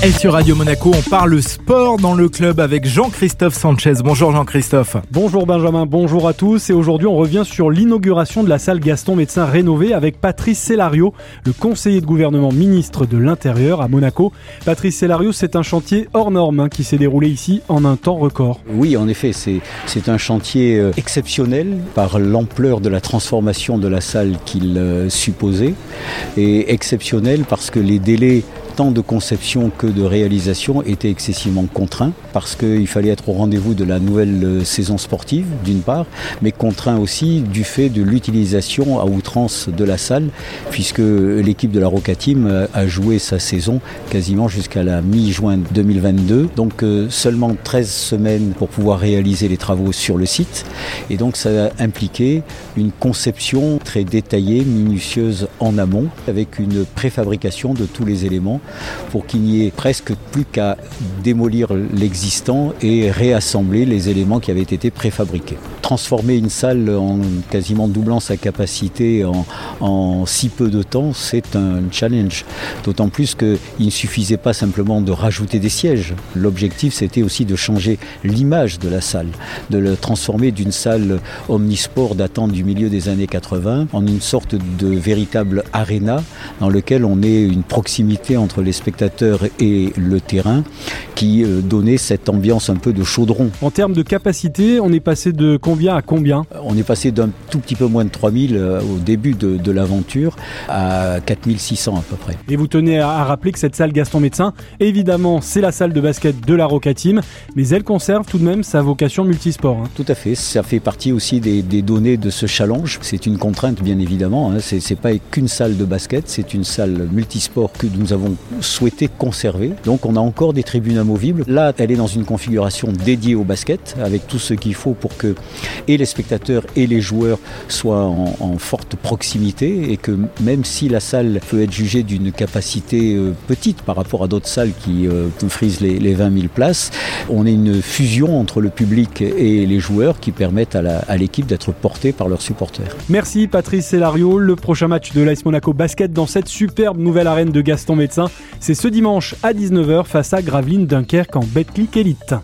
Et sur Radio Monaco, on parle sport dans le club avec Jean-Christophe Sanchez. Bonjour Jean-Christophe. Bonjour Benjamin, bonjour à tous. Et aujourd'hui, on revient sur l'inauguration de la salle Gaston Médecin rénovée avec Patrice Cellario, le conseiller de gouvernement ministre de l'Intérieur à Monaco. Patrice Cellario, c'est un chantier hors norme hein, qui s'est déroulé ici en un temps record. Oui, en effet, c'est un chantier euh, exceptionnel par l'ampleur de la transformation de la salle qu'il euh, supposait et exceptionnel parce que les délais tant de conception que de réalisation étaient excessivement contraints parce qu'il fallait être au rendez-vous de la nouvelle euh, saison sportive d'une part, mais contraints aussi du fait de l'utilisation à outrance de la salle puisque l'équipe de la Roca Team euh, a joué sa saison quasiment jusqu'à la mi-juin 2022, donc euh, seulement 13 semaines pour pouvoir réaliser les travaux sur le site. Et donc ça a impliqué une conception très détaillée, minutieuse en amont avec une préfabrication de tous les éléments pour qu'il n'y ait presque plus qu'à démolir l'existant et réassembler les éléments qui avaient été préfabriqués. Transformer une salle en quasiment doublant sa capacité en, si peu de temps, c'est un challenge. D'autant plus qu'il ne suffisait pas simplement de rajouter des sièges. L'objectif, c'était aussi de changer l'image de la salle, de le transformer d'une salle omnisport datant du milieu des années 80 en une sorte de véritable aréna dans lequel on ait une proximité entre les spectateurs et le terrain qui euh, donnait cette ambiance un peu de chaudron. En termes de capacité, on est passé de combien à combien On est passé d'un tout petit peu moins de 3000 euh, au début de, l'aventure à 4600 à peu près. Et vous tenez à rappeler que cette salle Gaston Médecin, évidemment, c'est la salle de basket de la Roca Team, mais elle conserve tout de même sa vocation multisport. Hein. Tout à fait, ça fait partie aussi des, données de ce challenge. C'est une contrainte bien évidemment, hein. c'est pas qu'une salle de basket, c'est une salle multisport que nous avons souhaité conserver. Donc on a encore des tribunes amovibles. Là, elle est dans une configuration dédiée au basket, avec tout ce qu'il faut pour que et les spectateurs et les joueurs soient en, forte proximité et que même si la salle peut être jugée d'une capacité euh, petite par rapport à d'autres salles qui euh, frisent les, les, 20 000 places, on a une fusion entre le public et les joueurs qui permettent à l'équipe d'être portée par leurs supporters. Merci Patrice Celario. Le prochain match de l'AS Monaco Basket dans cette superbe nouvelle arène de Gaston Médecin c'est ce dimanche à 19h face à Gravelines Dunkerque en Betclic Elite.